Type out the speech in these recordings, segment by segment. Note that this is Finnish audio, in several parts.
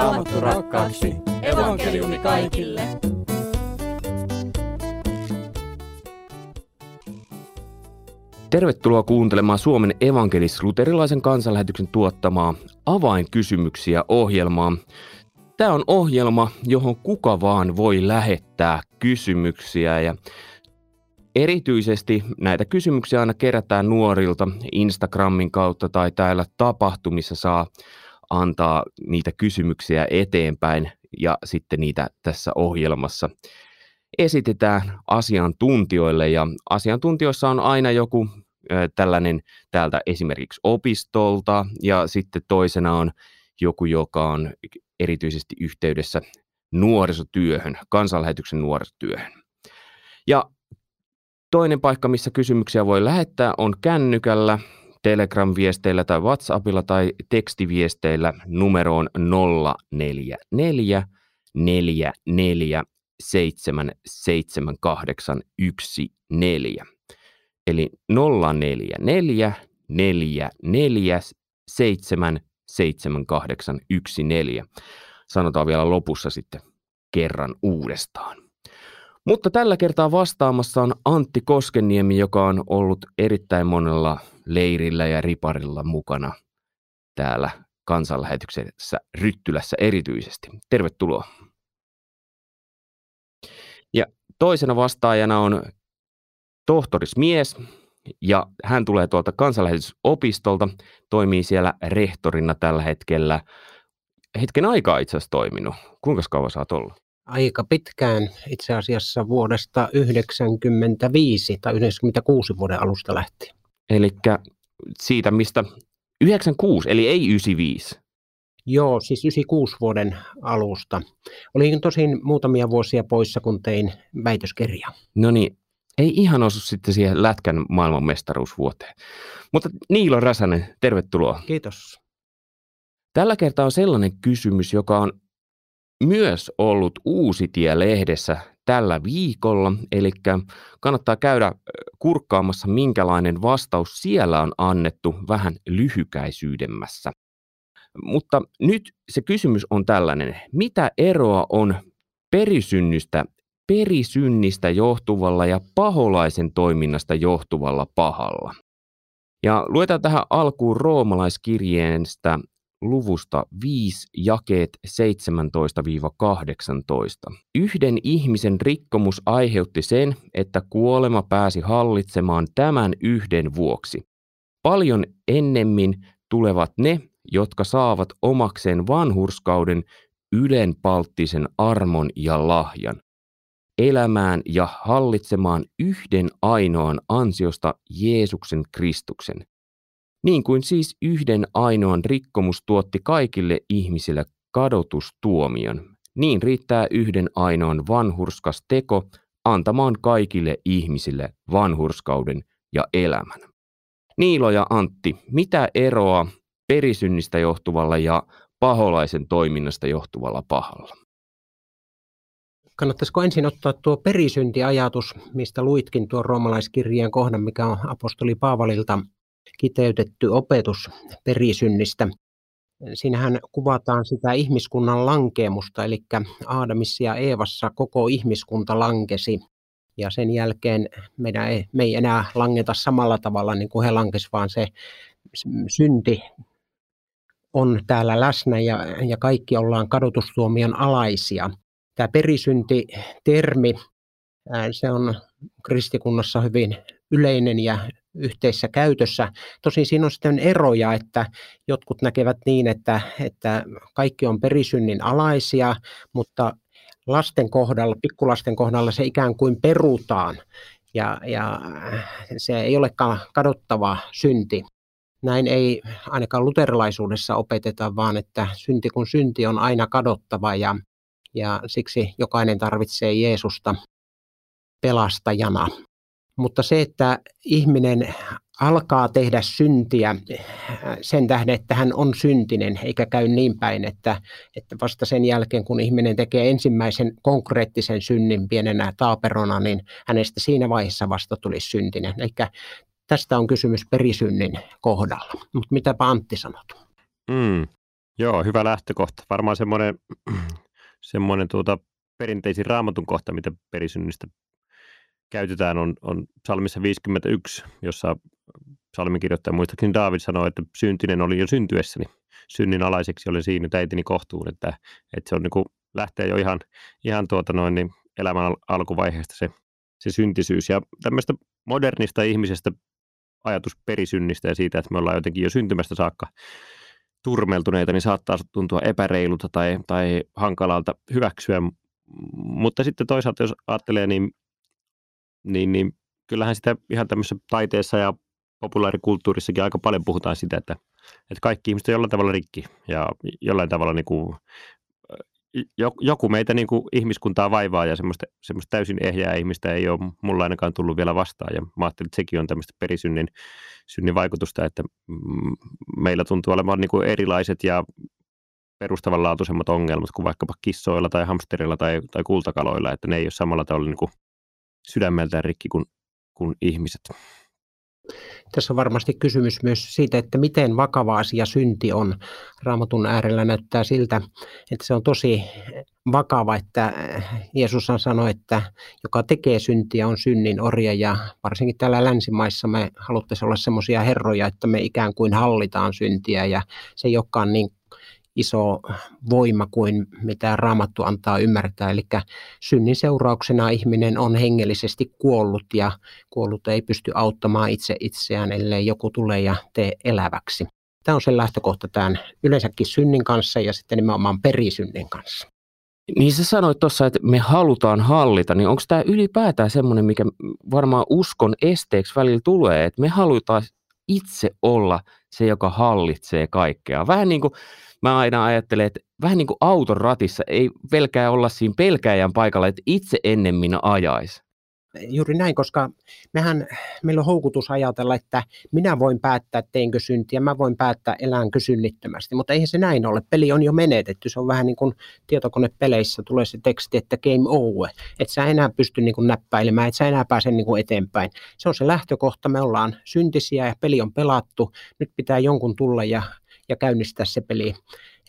raamattu rakkaaksi. Evankeliumi kaikille. Tervetuloa kuuntelemaan Suomen evankelis-luterilaisen kansanlähetyksen tuottamaa avainkysymyksiä ohjelmaa. Tämä on ohjelma, johon kuka vaan voi lähettää kysymyksiä ja Erityisesti näitä kysymyksiä aina kerätään nuorilta Instagramin kautta tai täällä tapahtumissa saa antaa niitä kysymyksiä eteenpäin ja sitten niitä tässä ohjelmassa esitetään asiantuntijoille ja asiantuntijoissa on aina joku tällainen täältä esimerkiksi opistolta ja sitten toisena on joku, joka on erityisesti yhteydessä nuorisotyöhön, kansanlähetyksen nuorisotyöhön. Ja toinen paikka, missä kysymyksiä voi lähettää, on kännykällä, Telegram-viesteillä tai WhatsAppilla tai tekstiviesteillä numeroon 044 44 77814. Eli 044 44 77814. Sanotaan vielä lopussa sitten kerran uudestaan. Mutta tällä kertaa vastaamassa on Antti Koskeniemi, joka on ollut erittäin monella leirillä ja riparilla mukana täällä kansanlähetyksessä Ryttylässä erityisesti. Tervetuloa. Ja toisena vastaajana on tohtorismies, ja hän tulee tuolta kansanlähetysopistolta, toimii siellä rehtorina tällä hetkellä. Hetken aikaa itse asiassa toiminut. Kuinka kauan sä oot ollut? Aika pitkään, itse asiassa vuodesta 1995 tai 96 vuoden alusta lähtien. Eli siitä, mistä 96, eli ei 95. Joo, siis 96 vuoden alusta. Olin tosin muutamia vuosia poissa, kun tein väitöskirjaa. No niin, ei ihan osu sitten siihen lätkän maailmanmestaruusvuoteen. Mutta Niilo Räsänen, tervetuloa. Kiitos. Tällä kertaa on sellainen kysymys, joka on myös ollut Uusitie-lehdessä tällä viikolla, eli kannattaa käydä kurkkaamassa, minkälainen vastaus siellä on annettu vähän lyhykäisyydemmässä. Mutta nyt se kysymys on tällainen, mitä eroa on perisynnystä, perisynnistä johtuvalla ja paholaisen toiminnasta johtuvalla pahalla? Ja luetaan tähän alkuun roomalaiskirjeestä luvusta 5 jakeet 17-18. Yhden ihmisen rikkomus aiheutti sen, että kuolema pääsi hallitsemaan tämän yhden vuoksi. Paljon ennemmin tulevat ne, jotka saavat omakseen vanhurskauden ylenpalttisen armon ja lahjan, elämään ja hallitsemaan yhden ainoan ansiosta Jeesuksen Kristuksen. Niin kuin siis yhden ainoan rikkomus tuotti kaikille ihmisille kadotustuomion, niin riittää yhden ainoan vanhurskas teko antamaan kaikille ihmisille vanhurskauden ja elämän. Niilo ja Antti, mitä eroa perisynnistä johtuvalla ja paholaisen toiminnasta johtuvalla pahalla? Kannattaisiko ensin ottaa tuo perisyntiajatus, mistä luitkin tuon roomalaiskirjeen kohdan, mikä on apostoli Paavalilta kiteytetty opetus perisynnistä. Siinähän kuvataan sitä ihmiskunnan lankeemusta, eli Aadamissa ja Eevassa koko ihmiskunta lankesi. Ja sen jälkeen meidän ei, me ei enää langeta samalla tavalla niin kuin he lankesivat, vaan se synti on täällä läsnä ja, ja kaikki ollaan kadotustuomion alaisia. Tämä perisynti-termi, se on kristikunnassa hyvin yleinen ja yhteisessä käytössä. Tosin siinä on sitten eroja, että jotkut näkevät niin, että, että kaikki on perisynnin alaisia, mutta lasten kohdalla, pikkulasten kohdalla se ikään kuin perutaan ja, ja se ei olekaan kadottava synti. Näin ei ainakaan luterilaisuudessa opeteta, vaan että synti kun synti on aina kadottava ja, ja siksi jokainen tarvitsee Jeesusta pelastajana. Mutta se, että ihminen alkaa tehdä syntiä sen tähden, että hän on syntinen, eikä käy niin päin, että, että vasta sen jälkeen, kun ihminen tekee ensimmäisen konkreettisen synnin pienenä taaperona, niin hänestä siinä vaiheessa vasta tulisi syntinen. Eli tästä on kysymys perisynnin kohdalla. Mutta mitäpä Antti sanot? Mm. Joo, hyvä lähtökohta. Varmaan semmoinen, semmoinen tuota, perinteisin raamatun kohta, mitä perisynnistä käytetään, on, on psalmissa 51, jossa psalmin kirjoittaja muistaakseni David sanoi, että syntinen oli jo syntyessäni. Synnin alaiseksi oli siinä äitini kohtuun, että, että se on niin kuin, lähtee jo ihan, ihan tuota noin, niin elämän alkuvaiheesta se, se syntisyys. Ja tämmöistä modernista ihmisestä ajatus perisynnistä ja siitä, että me ollaan jotenkin jo syntymästä saakka turmeltuneita, niin saattaa tuntua epäreilulta tai, tai hankalalta hyväksyä. Mutta sitten toisaalta, jos ajattelee, niin, niin, niin kyllähän sitä ihan tämmöisessä taiteessa ja populaarikulttuurissakin aika paljon puhutaan sitä, että, että kaikki ihmiset on jollain tavalla rikki ja jollain tavalla niin kuin, joku meitä niin kuin ihmiskuntaa vaivaa ja semmoista, semmoista täysin ehjää ihmistä ei ole mulla ainakaan tullut vielä vastaan. Ja mä ajattelin, että sekin on tämmöistä perisynnin synnin vaikutusta, että meillä tuntuu olevan niin kuin erilaiset ja perustavanlaatuisemmat ongelmat kuin vaikkapa kissoilla tai hamsterilla tai, tai kultakaloilla, että ne ei ole samalla tavalla niin kuin sydämeltään rikki kuin, kuin ihmiset. Tässä on varmasti kysymys myös siitä, että miten vakava asia synti on. Raamatun äärellä näyttää siltä, että se on tosi vakava, että Jeesus sanoi, että joka tekee syntiä on synnin orja ja varsinkin täällä länsimaissa me haluttaisiin olla semmoisia herroja, että me ikään kuin hallitaan syntiä ja se ei olekaan niin iso voima kuin mitä Raamattu antaa ymmärtää. Eli synnin seurauksena ihminen on hengellisesti kuollut ja kuollut ei pysty auttamaan itse itseään, ellei joku tule ja tee eläväksi. Tämä on se lähtökohta tämän yleensäkin synnin kanssa ja sitten nimenomaan perisynnin kanssa. Niin sä sanoit tuossa, että me halutaan hallita, niin onko tämä ylipäätään semmoinen, mikä varmaan uskon esteeksi välillä tulee, että me halutaan itse olla se, joka hallitsee kaikkea. Vähän niin kuin mä aina ajattelen, että vähän niin kuin auton ratissa ei pelkää olla siinä pelkääjän paikalla, että itse ennemmin ajaisi. Juuri näin, koska mehän, meillä on houkutus ajatella, että minä voin päättää, teinkö syntiä, mä voin päättää, eläänkö synnittömästi, mutta eihän se näin ole. Peli on jo menetetty, se on vähän niin kuin tietokonepeleissä tulee se teksti, että game over, että sä enää pysty niin kuin näppäilemään, että sä enää pääse niin kuin eteenpäin. Se on se lähtökohta, me ollaan syntisiä ja peli on pelattu, nyt pitää jonkun tulla ja ja käynnistää se peli,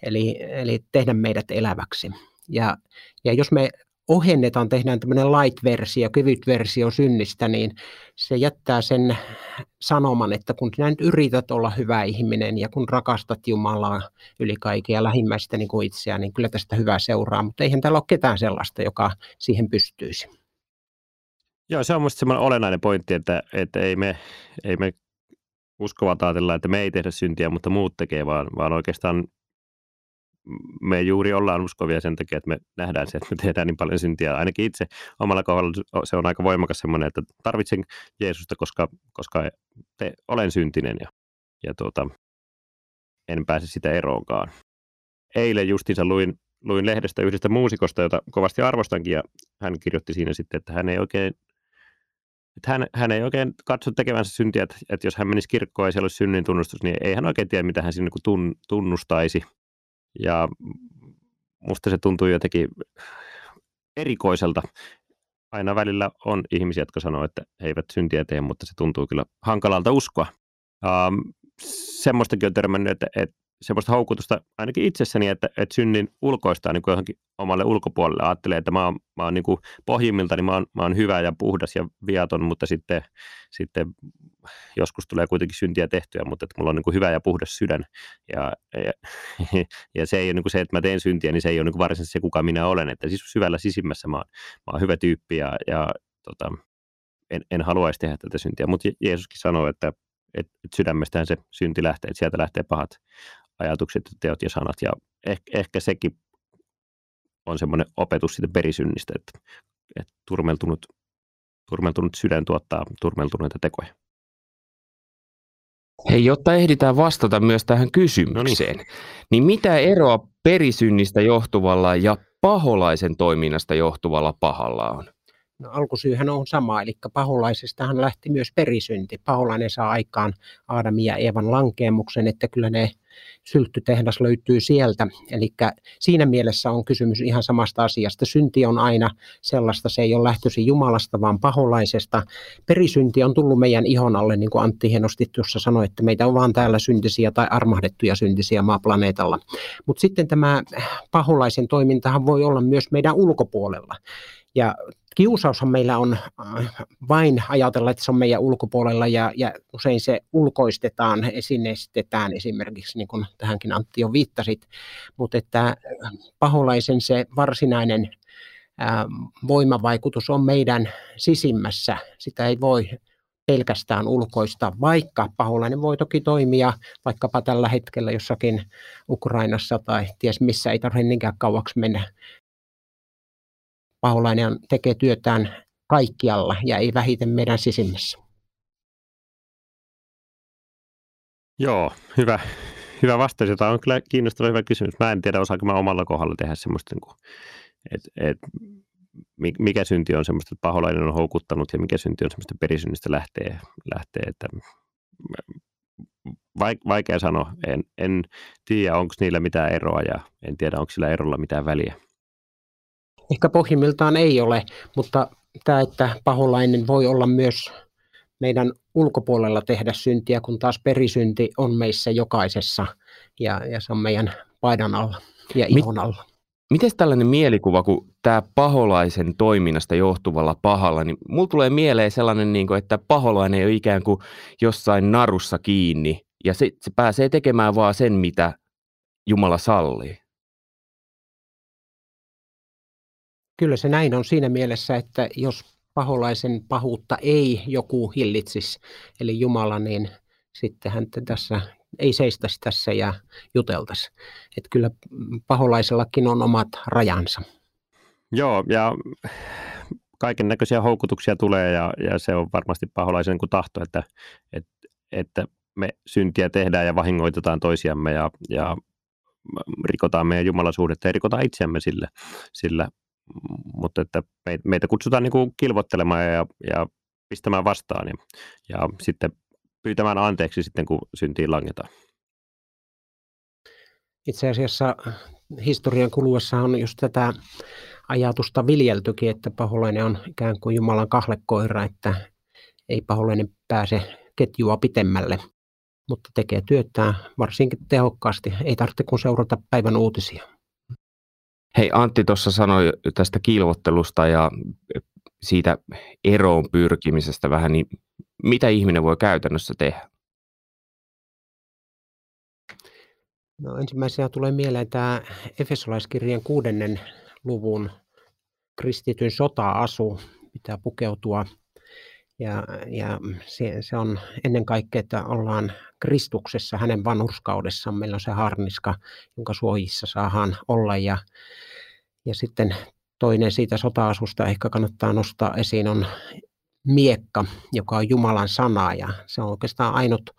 eli, eli tehdä meidät eläväksi. Ja, ja jos me ohennetaan, tehdään tämmöinen light-versio, kevyt versio synnistä, niin se jättää sen sanoman, että kun sinä nyt yrität olla hyvä ihminen ja kun rakastat Jumalaa yli kaiken ja lähimmäistä niin kuin itseään, niin kyllä tästä hyvää seuraa, mutta eihän täällä ole ketään sellaista, joka siihen pystyisi. Joo, se on minusta semmoinen olennainen pointti, että, että ei, me, ei me uskovat ajatellaan, että me ei tehdä syntiä, mutta muut tekee, vaan, vaan oikeastaan me juuri ollaan uskovia sen takia, että me nähdään se, että me tehdään niin paljon syntiä. Ainakin itse omalla kohdalla se on aika voimakas semmoinen, että tarvitsen Jeesusta, koska, koska te, olen syntinen ja, ja tuota, en pääse sitä eroonkaan. Eilen justiinsa luin, luin lehdestä yhdestä muusikosta, jota kovasti arvostankin, ja hän kirjoitti siinä sitten, että hän ei oikein että hän, hän ei oikein katso tekevänsä syntiä, että, että jos hän menisi kirkkoon ja siellä olisi synnin tunnustus, niin ei hän oikein tiedä, mitä hän siinä niin tunnustaisi. Ja musta se tuntuu jotenkin erikoiselta. Aina välillä on ihmisiä, jotka sanoo, että he eivät syntiä tee, mutta se tuntuu kyllä hankalalta uskoa. Um, semmoistakin on törmännyt, että, että semmoista houkutusta ainakin itsessäni, että, että synnin ulkoistaa niin kuin johonkin omalle ulkopuolelle. Ajattelee, että mä oon, mä oon niin kuin pohjimmiltani mä oon, mä oon hyvä ja puhdas ja viaton, mutta sitten, sitten joskus tulee kuitenkin syntiä tehtyä, mutta että mulla on niin kuin hyvä ja puhdas sydän. Ja, ja, ja se ei ole niin kuin se, että mä teen syntiä, niin se ei ole niin kuin varsinaisesti se, kuka minä olen. Että siis syvällä sisimmässä mä oon, mä oon hyvä tyyppi ja, ja tota, en, en haluaisi tehdä tätä syntiä. Mutta Jeesuskin sanoo, että, että sydämestään se synti lähtee, että sieltä lähtee pahat ajatukset, teot ja sanat. Ja ehkä, ehkä sekin on semmoinen opetus siitä perisynnistä, että, että turmeltunut, turmeltunut sydän tuottaa turmeltuneita tekoja. Hei, jotta ehditään vastata myös tähän kysymykseen, no niin. niin mitä eroa perisynnistä johtuvalla ja paholaisen toiminnasta johtuvalla pahalla on? Alkusyyhän on sama, eli paholaisestahan lähti myös perisynti. Paholainen saa aikaan Aadamin ja Eevan lankeemuksen, että kyllä ne sylttytehdas löytyy sieltä. Eli siinä mielessä on kysymys ihan samasta asiasta. Synti on aina sellaista, se ei ole lähtöisin Jumalasta, vaan paholaisesta. Perisynti on tullut meidän ihon alle, niin kuin Antti hienosti tuossa sanoi, että meitä on vaan täällä syntisiä tai armahdettuja syntisiä maaplaneetalla. Mutta sitten tämä paholaisen toimintahan voi olla myös meidän ulkopuolella. Ja kiusaushan meillä on äh, vain ajatella, että se on meidän ulkopuolella ja, ja usein se ulkoistetaan, esinestetään esimerkiksi, niin kuin tähänkin Antti jo viittasit, mutta että äh, paholaisen se varsinainen äh, voimavaikutus on meidän sisimmässä. Sitä ei voi pelkästään ulkoista, vaikka paholainen voi toki toimia vaikkapa tällä hetkellä jossakin Ukrainassa tai ties missä ei tarvitse niinkään kauaksi mennä paholainen tekee työtään kaikkialla ja ei vähiten meidän sisimmässä. Joo, hyvä, hyvä vastaus. Tämä on kyllä kiinnostava hyvä kysymys. Mä en tiedä, osaanko mä omalla kohdalla tehdä semmoista, niin et, mikä synti on semmoista, että paholainen on houkuttanut ja mikä synti on semmoista perisynnistä lähtee, lähtee että vaikea sanoa. En, en tiedä, onko niillä mitään eroa ja en tiedä, onko sillä erolla mitään väliä. Ehkä pohjimmiltaan ei ole, mutta tämä, että paholainen voi olla myös meidän ulkopuolella tehdä syntiä, kun taas perisynti on meissä jokaisessa ja, ja se on meidän paidan alla ja ihon alla. Miten tällainen mielikuva, kun tämä paholaisen toiminnasta johtuvalla pahalla, niin mulla tulee mieleen sellainen, niin kuin, että paholainen on ikään kuin jossain narussa kiinni ja se, se pääsee tekemään vaan sen, mitä Jumala sallii. Kyllä se näin on siinä mielessä, että jos paholaisen pahuutta ei joku hillitsisi, eli Jumala, niin sitten hän tässä ei seistäisi tässä ja juteltaisi. Että kyllä paholaisellakin on omat rajansa. Joo, ja kaiken näköisiä houkutuksia tulee ja, ja se on varmasti paholaisen kuin tahto, että, että, että me syntiä tehdään ja vahingoitetaan toisiamme ja, ja rikotaan meidän jumalasuhdetta ja rikotaan itseämme sillä, sillä mutta että meitä kutsutaan niin kuin kilvottelemaan ja, ja pistämään vastaan ja, ja sitten pyytämään anteeksi sitten, kun syntiin langetaan. Itse asiassa historian kuluessa on just tätä ajatusta viljeltykin, että paholainen on ikään kuin Jumalan kahlekoira, että ei paholainen pääse ketjua pitemmälle, mutta tekee työtään varsinkin tehokkaasti. Ei tarvitse kun seurata päivän uutisia. Hei Antti tuossa sanoi tästä kilvottelusta ja siitä eroon pyrkimisestä vähän, niin mitä ihminen voi käytännössä tehdä? No ensimmäisenä tulee mieleen tämä Efesolaiskirjan kuudennen luvun kristityn sota-asu, pitää pukeutua. Ja, ja se, se on ennen kaikkea, että ollaan Kristuksessa, hänen vanhurskaudessaan. Meillä on se harniska, jonka suojissa saadaan olla. Ja, ja sitten toinen siitä sota-asusta ehkä kannattaa nostaa esiin on miekka, joka on Jumalan sana. Ja se on oikeastaan ainut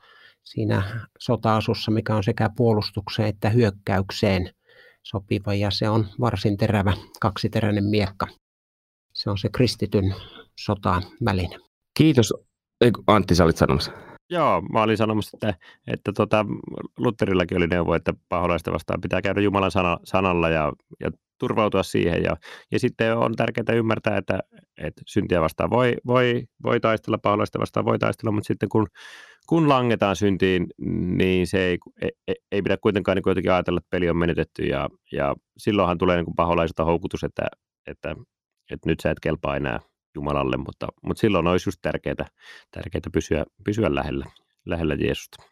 siinä sota-asussa, mikä on sekä puolustukseen että hyökkäykseen sopiva. Ja se on varsin terävä kaksiteräinen miekka. Se on se kristityn sota-väline. Kiitos. Antti, sä olit sanomassa. Joo, mä olin sanomassa, että, että tota, Lutherillakin oli neuvo, että paholaista vastaan pitää käydä Jumalan sana, sanalla ja, ja turvautua siihen. Ja, ja sitten on tärkeää ymmärtää, että, että syntiä vastaan voi, voi, voi taistella, paholaista vastaan voi taistella, mutta sitten kun, kun langetaan syntiin, niin se ei, ei, ei pidä kuitenkaan niin jotenkin ajatella, että peli on menetetty. Ja, ja silloinhan tulee niin paholaiselta houkutus, että, että, että nyt sä et kelpaa enää Jumalalle, mutta, mutta silloin olisi just tärkeää, tärkeää pysyä, pysyä lähellä, lähellä Jeesusta.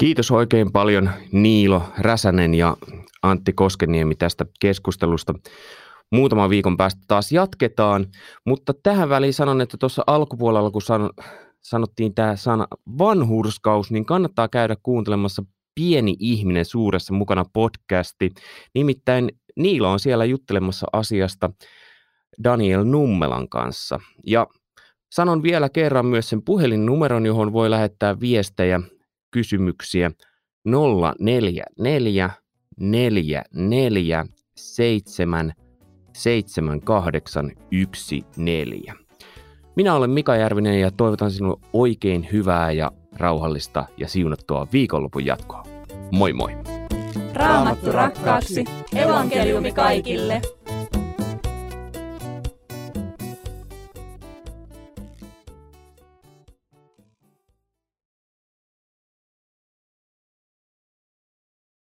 Kiitos oikein paljon Niilo Räsänen ja Antti Koskeniemi tästä keskustelusta. Muutaman viikon päästä taas jatketaan, mutta tähän väliin sanon, että tuossa alkupuolella, kun san, sanottiin tämä sana vanhurskaus, niin kannattaa käydä kuuntelemassa Pieni ihminen suuressa mukana podcasti. Nimittäin Niilo on siellä juttelemassa asiasta Daniel Nummelan kanssa. Ja sanon vielä kerran myös sen puhelinnumeron, johon voi lähettää viestejä, kysymyksiä 044 44 7 7814. Minä olen Mika Järvinen ja toivotan sinulle oikein hyvää ja rauhallista ja siunattua viikonlopun jatkoa. Moi moi! Raamattu rakkaaksi, evankeliumi kaikille.